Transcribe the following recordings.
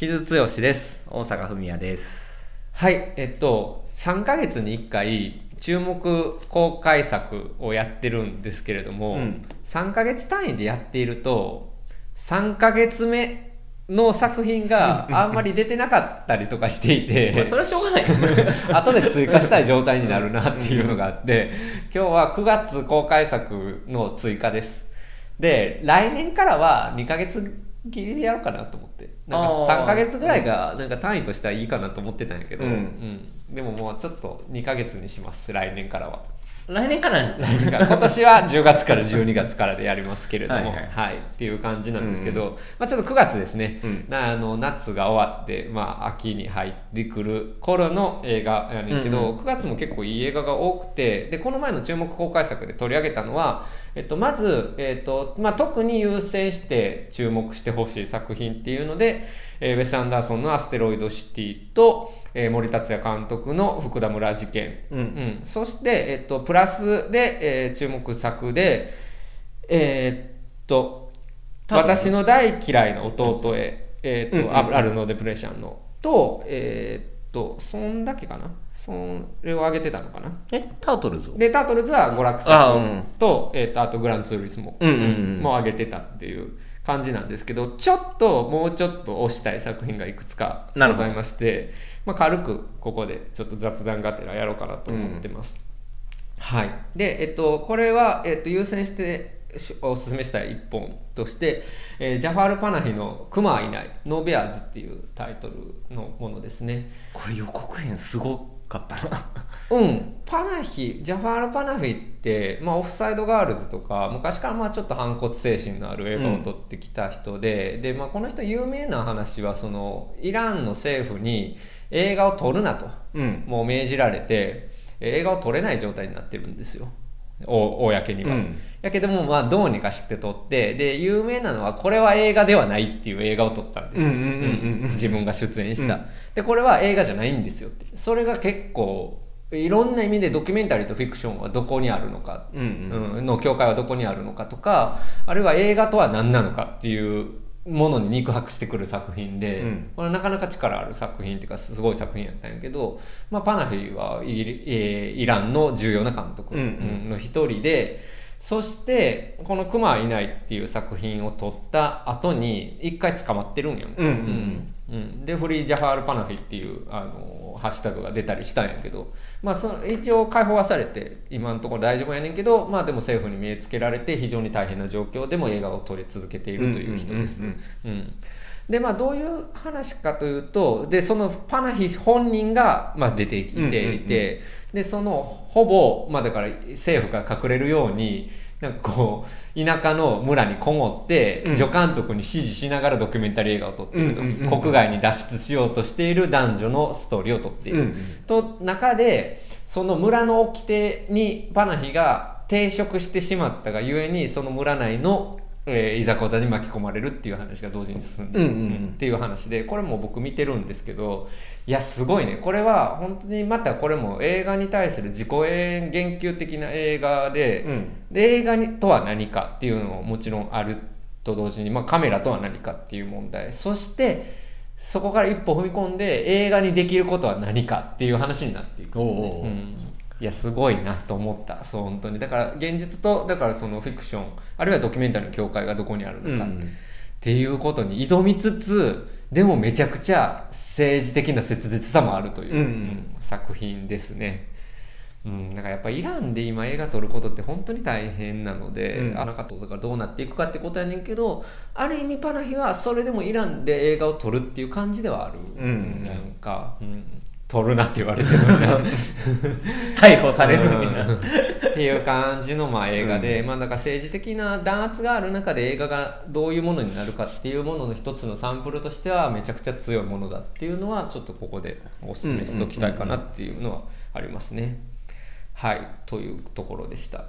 木津剛です。大阪文也です。はい、えっと、3ヶ月に1回、注目公開作をやってるんですけれども、うん3ヶ月単位でやっていると、3ヶ月目の作品があんまり出てなかったりとかしていて、まあ、それはしょうがない。後で追加したい状態になるなっていうのがあって、今日は9月公開作の追加です。で、来年からは2ヶ月切りでやろうかなと思って。なんかあー。3ヶ月ぐらいがなんか単位としてはいいかなと思ってたんやけど、うん。うん。でももうちょっと2ヶ月にします、来年からは。来年から、来年から。今年は10月から12月からでやりますけれども、ははい。いはい。っていう感じなんですけど、うん。まあ、ちょっと9月ですね、うん。なあの夏が終わって、まあ、秋に入ってくる頃の映画やねんけど、うんうん。9月も結構いい映画が多くてでこの前の注目公開作で取り上げたのは、えっと、まず、えっとまあ、特に優先して注目してほしい作品っていうので、えーウェス・アンダーソンの「アステロイド・シティと」えー森達也監督の「福田村事件」うん。うん、そして、えっと、プラスで、えー注目作で、えーっと、私の大嫌いな弟へ、えーっと、うんうんうん。あアルノ・デプレッシャンの、と、えと、そんだけかな？それを挙げてたのかな？え、タートルズを？で、タートルズは娯楽あ作うん。と、えーっと、あとグランツーリスモうんうんうん。も挙げてたっていう感じなんですけど、ちょっと、もうちょっと推したい作品がいくつかございまして、まあ、軽くここでちょっと雑談がてらやろうかなと思ってます。はい。で、えっと、これは、えっと、優先してしお勧めしたい一本として、えージャファール・パナヒの「クマはいない」「ノーベアーズ」っていうタイトルのものですね。これ予告編すごかったな。うん、パナヒ、ジャファール・パナフィって、まあ、オフサイドガールズとか、昔からまあちょっと反骨精神のある映画を撮ってきた人で、でまあ、この人、有名な話はその、イランの政府に映画を撮るなと、うん。もう命じられて、映画を撮れない状態になってるんですよ、お公には。うん。やけども、まあ、どうにかして撮って、で、有名なのは、これは映画ではないっていう映画を撮ったんです自分が出演した。うん。で、これは映画じゃないんですよって。それが結構、いろんな意味でドキュメンタリーとフィクションはどこにあるのか、うん。の境界はどこにあるのかとか、あるいは映画とは何なのかっていうものに肉薄してくる作品で、うん。これなかなか力ある作品っていうかすごい作品やったんやけど、まあ、パナフィはイえーイランの重要な監督うんうん。うんの一人で、そしてこの「クマはいない」っていう作品を撮った後に一回捕まってるんやんうんうん。うんうん。でフリー・ジャファール・パナフィっていうあのハッシュタグが出たりしたんやけど、まあ、その一応解放はされて今のところ大丈夫やねんけど、まあ、でも政府に見えつけられて非常に大変な状況でも映画を撮り続けているという人です。でまあ、どういう話かというとでそのパナヒ本人が、まあ、出ていていて、でそのほぼ、まあ、だから政府が隠れるようになんかこう田舎の村にこもって、うん。助監督に指示しながらドキュメンタリー映画を撮っていると、うんうんうんうん。国外に脱出しようとしている男女のストーリーを撮っている、うんうん。と中でその村の掟にパナヒが抵触してしまったがゆえにその村内の、えーいざこざに巻き込まれるっていう話が同時に進んでいる、うんうんうん。っていう話でこれも僕見てるんですけどいやすごいね。これは本当にまたこれも映画に対する自己言及的な映画で,、うん。で映画にとは何かっていうのももちろんあると同時に、まあ、カメラとは何かっていう問題。そしてそこから一歩踏み込んで映画にできることは何かっていう話になっていく、おうおうおう。うんいやすごいなと思った。そう本当に。だから現実とだからそのフィクションあるいはドキュメンタリーの境界がどこにあるのか、うん。っていうことに挑みつつでもめちゃくちゃ政治的な切実さもあるという、うん。うんうん作品ですね。うん、だからやっぱイランで今映画撮ることって本当に大変なので、うん。あなかったことがどうなっていくかってことやねんけどある意味パナヒはそれでもイランで映画を撮るっていう感じではある、うん。なんか、うん、撮るなって言われてるな 逮捕されるみたいな。うんっていう感じのまあ映画で、まあ、だから政治的な弾圧がある中で映画がどういうものになるかっていうものの一つのサンプルとしてはめちゃくちゃ強いものだっていうのはちょっとここでお勧めしておきたいかなっていうのはありますね。はいというところでした。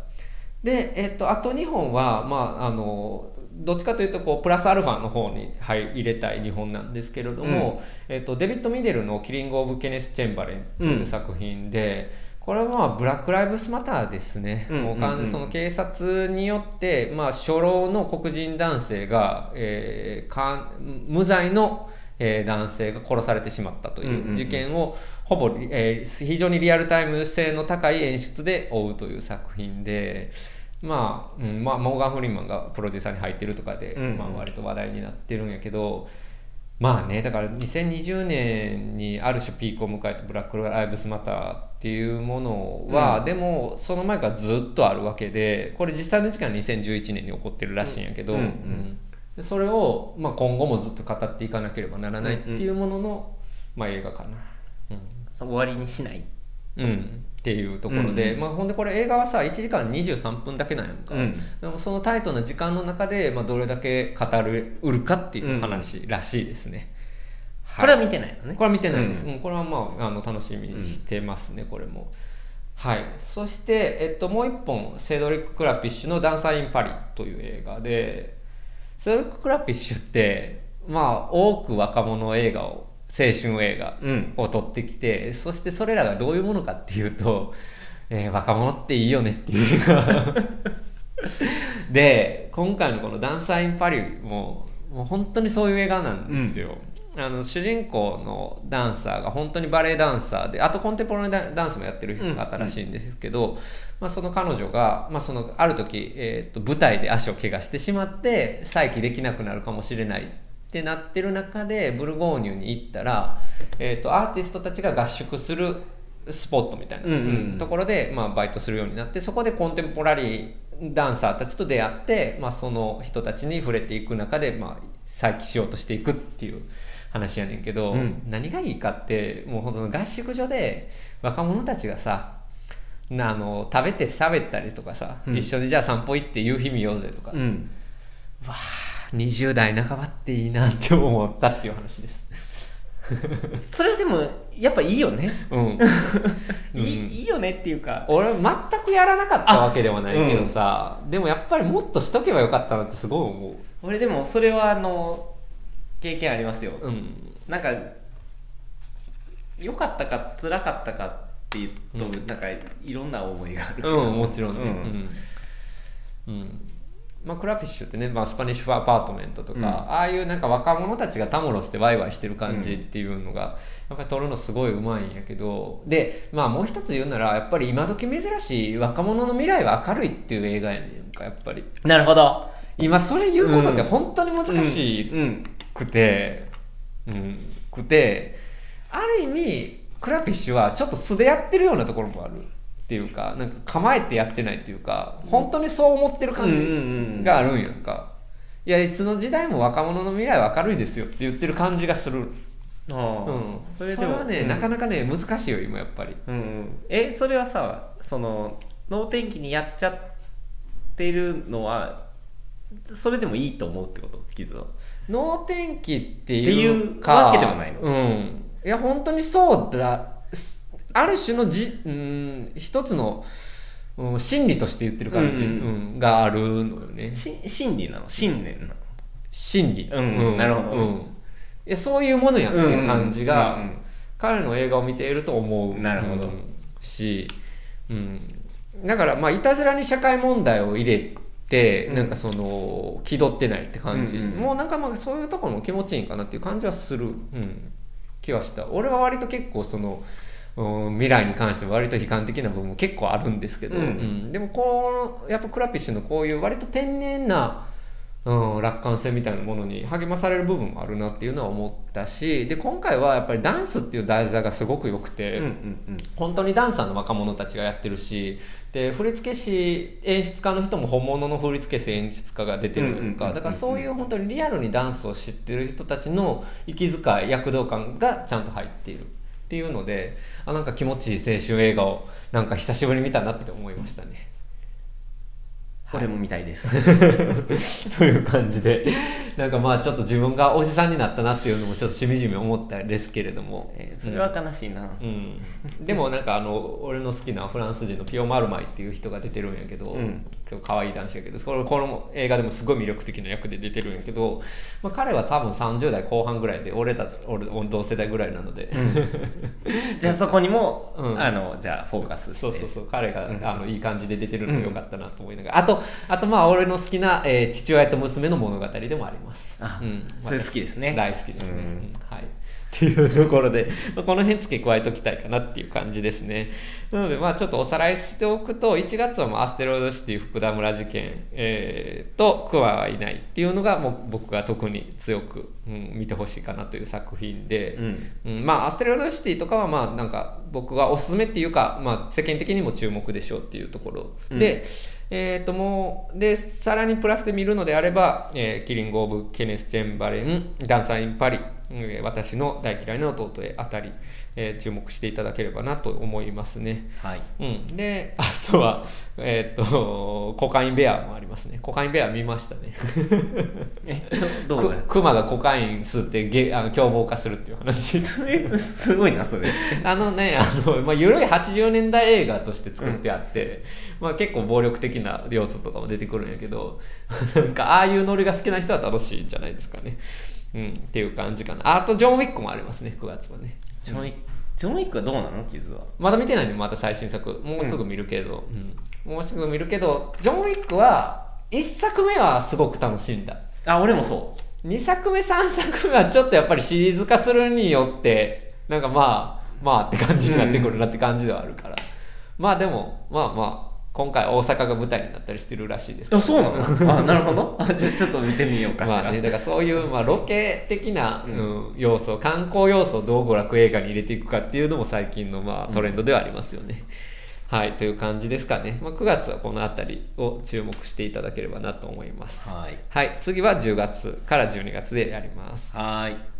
で、えっと、あと2本は、まあ、あのどっちかというとこうプラスアルファの方に入入れたい2本なんですけれども、えっと、デビッド・ミデルの「キリング・オブ・ケネス・チェンバレン」という作品で、これはまあブラック・ライブスマターですね、うんもう完全にその警察によって、まあ、初老の黒人男性が、えーかん無罪の、えー男性が殺されてしまったとうんうんいううん。事件をほぼ、えー非常にリアルタイム性の高い演出で追うという作品で、まあうんまあ、モーガン・フリーマンがプロデューサーに入ってるとかで、うん。うんまあ、割と話題になってるんやけど、まあね、だから2020年にある種ピークを迎えたブラック・ライブスマターっていうものは、うん。でもその前からずっとあるわけで、これ実際の時間は2011年に起こってるらしいんやけど、うん。うん。うんでそれを、まあ、今後もずっと語っていかなければならないっていうものの、まあ、映画かな。うん。終わりにしないうん、っていうところで、うんまあ、ほんでこれ映画はさ1時間23分だけなんやんか、うん。でもそのタイトな時間の中で、まあ、どれだけ語る売るかっていう話らしいですね、これは見てないのね。これは見てないです、うん。うんこれはまああの楽しみにしてますね、これも。はい。そして、えっと、もう一本セドリック・クラピッシュの「ダンサー・イン・パリ」という映画でセドリック・クラピッシュってまあ多く若者映画を青春映画うん。を撮ってきて、そしてそれらがどういうものかっていうと、えー若者っていいよねっていう で今回のこの「ダンサー・イン・パリも」もう本当にそういう映画なんですよ、あの主人公のダンサーが本当にバレエダンサーであとコンテンポラリーダンスもやってる方らしいんですけど、まあ、その彼女が、まあ、そのある時、えー、と舞台で足を怪我してしまって再起できなくなるかもしれないってなってる中でブルゴーニュに行ったら、えー、とアーティストたちが合宿するスポットみたいな、うんうんところで、まあ、バイトするようになってそこでコンテンポラリーダンサーたちと出会って、まあ、その人たちに触れていく中で、まあ、再起しようとしていくっていう話やねんけど、うん。何がいいかってもう本当の合宿所で若者たちがさなあの食べて喋ったりとかさ、うん。一緒にじゃあ散歩行って夕日見ようぜとか、うん。わあ20代半ばっていいなって思ったっていう話です。それでもやっぱいいよね。うん、いいいいよねっていうか。俺全くやらなかったわけではないけどさ、でもやっぱりもっとしとけばよかったなってすごい思俺でもそれはあの経験ありますよ、う。うん。なんか良かったか辛かったかっていうと、うん。なんかいろんな思いがあるけど、うん、もちろんね。ううんん。うんまあ、クラピッシュってね、まあ、スパニッシュアパートメントとか、うん。ああいうなんか若者たちがたむろしてワイワイしてる感じっていうのが、やっぱり撮るのすごいうまいんやけどで、まあ、もう一つ言うならやっぱり今時珍しい若者の未来は明るいっていう映画やねんかやっぱり。なるほど。今それ言うことって本当に難しうん。うん。くて、うん。くてある意味クラピッシュはちょっと素でやってるようなところもあるっていうかなんか構えてやってないっていうか本当にそう思ってる感じがあるんやんか。いやいつの時代も若者の未来は明るいですよって言ってる感じがする、ああ。うん、それはね、うん。なかなかね難しいよ今やっぱり。うんうん。えそれはさその能天気にやっちゃってるのはそれでもいいと思うってこと？傷は能天気ってっていいううかわけでもないの？うん。いや本当にそうだ。すある種のじうん一つの、うん、心理として言ってる感じ、うん。うんうんがあるのよね。し真理なの？信念なの？心理、うんなるほど。うん。いやそういうものやっていう感じが、うんうんうん。彼の映画を見ていると思う。なるほど。うん。し、うん、だからまあいたずらに社会問題を入れて、うん。なんかその気取ってないって感じ、うんうんもうなんかまあそういうところも気持ちいいんかなっていう感じはする、うん、気はした。俺は割と結構その、うん未来に関しては割と悲観的な部分も結構あるんですけど、うん。うん。でもこうやっぱクラピッシュのこういう割と天然なうん、楽観性みたいなものに励まされる部分もあるなっていうのは思ったしで今回はやっぱりダンスっていう題材がすごく良くて、うんうん本当にダンサーの若者たちがやってるしで振付師演出家の人も本物の振付師演出家が出てるとうんうんうんうんかだからそういう本当にリアルにダンスを知ってる人たちの息遣い躍動感がちゃんと入っているっていうのであなんか気持ちいい青春映画をなんか久しぶりに見たなって思いましたね。俺も見たいです。という感じで。なんかまあちょっと自分がおじさんになったなっていうのもちょっとしみじみ思ったんですけれども、えーそれは悲しいな、うん、でもなんかあの俺の好きなフランス人のピオ・マルマイっていう人が出てるんやけど、うん。可愛い男子やけどそれこの映画でもすごい魅力的な役で出てるんやけど、まあ、彼は多分30代後半ぐらいで俺た俺同世代ぐらいなので、じゃあ そこにも、うん。あのじゃあフォーカスして。そうそうそう。彼が、うん。あのいい感じで出てるのが良かったなと思いながら、あととあとまあ俺の好きな、えー父親と娘の物語でもあります。あうん、それ好きですね。大好きですね、はい。っていうところで、まあこの辺付け加えときたいかなっていう感じですね。なので、まあちょっとおさらいしておくと、1月はまあアステロイドシティ福田村事件、えーと、クワはいないっていうのがもう僕が特に強く、うん、見てほしいかなという作品で、うん。うん。まあアステロイドシティとかはまあなんか僕がおすすめっていうか、まあ世間的にも注目でしょうっていうところ。で、えー、ともうでさらにプラスで見るのであれば、えーキリング・オブ・ケネス・チェンバレン、ダンサー・イン・パリ、えー私の大嫌いな弟へあたり、えー注目していただければなと思いますね。はい。うん、で、あとは、えーっと、コカインベアもありますね。コカインベア見ましたね。えどどう？くクマがコカイン吸ってゲあの凶暴化するっていう話。えすごいなそれあのね、あの、まあ、緩い80年代映画として作ってあって、まあ結構暴力的な要素とかも出てくるんやけど、なんかああいうノリが好きな人は楽しいんじゃないですかね。うん、っていう感じかな。あと、ジョン・ウィックもありますね、9月はね。ジョンウィックジョンウィックはどうなの？傷は。まだ見てないね、また最新作。もうすぐ見るけど、うん。もうすぐ見るけど、ジョン・ウィックは、1作目はすごく楽しんだ。あ俺もそ2作目、3作目はちょっとやっぱりシリーズ化するによって、なんかまあ、まあって感じになってくるなって感じではあるから。まあでも、まあまあ、今回大阪が舞台になったりしてるらしいですうあそうなの？あ なるほどあじゃあちょっと見てみようかしら、まあね、だからそういう、まあ、ロケ的な、ううん要素、観光要素をどう娯楽映画に入れていくかっていうのも最近の、まあ、トレンドではありますよね。はい、という感じですかね。まあ、9月はこの辺りを注目していただければなと思います。はいはい、次は10月から12月でやります。はーい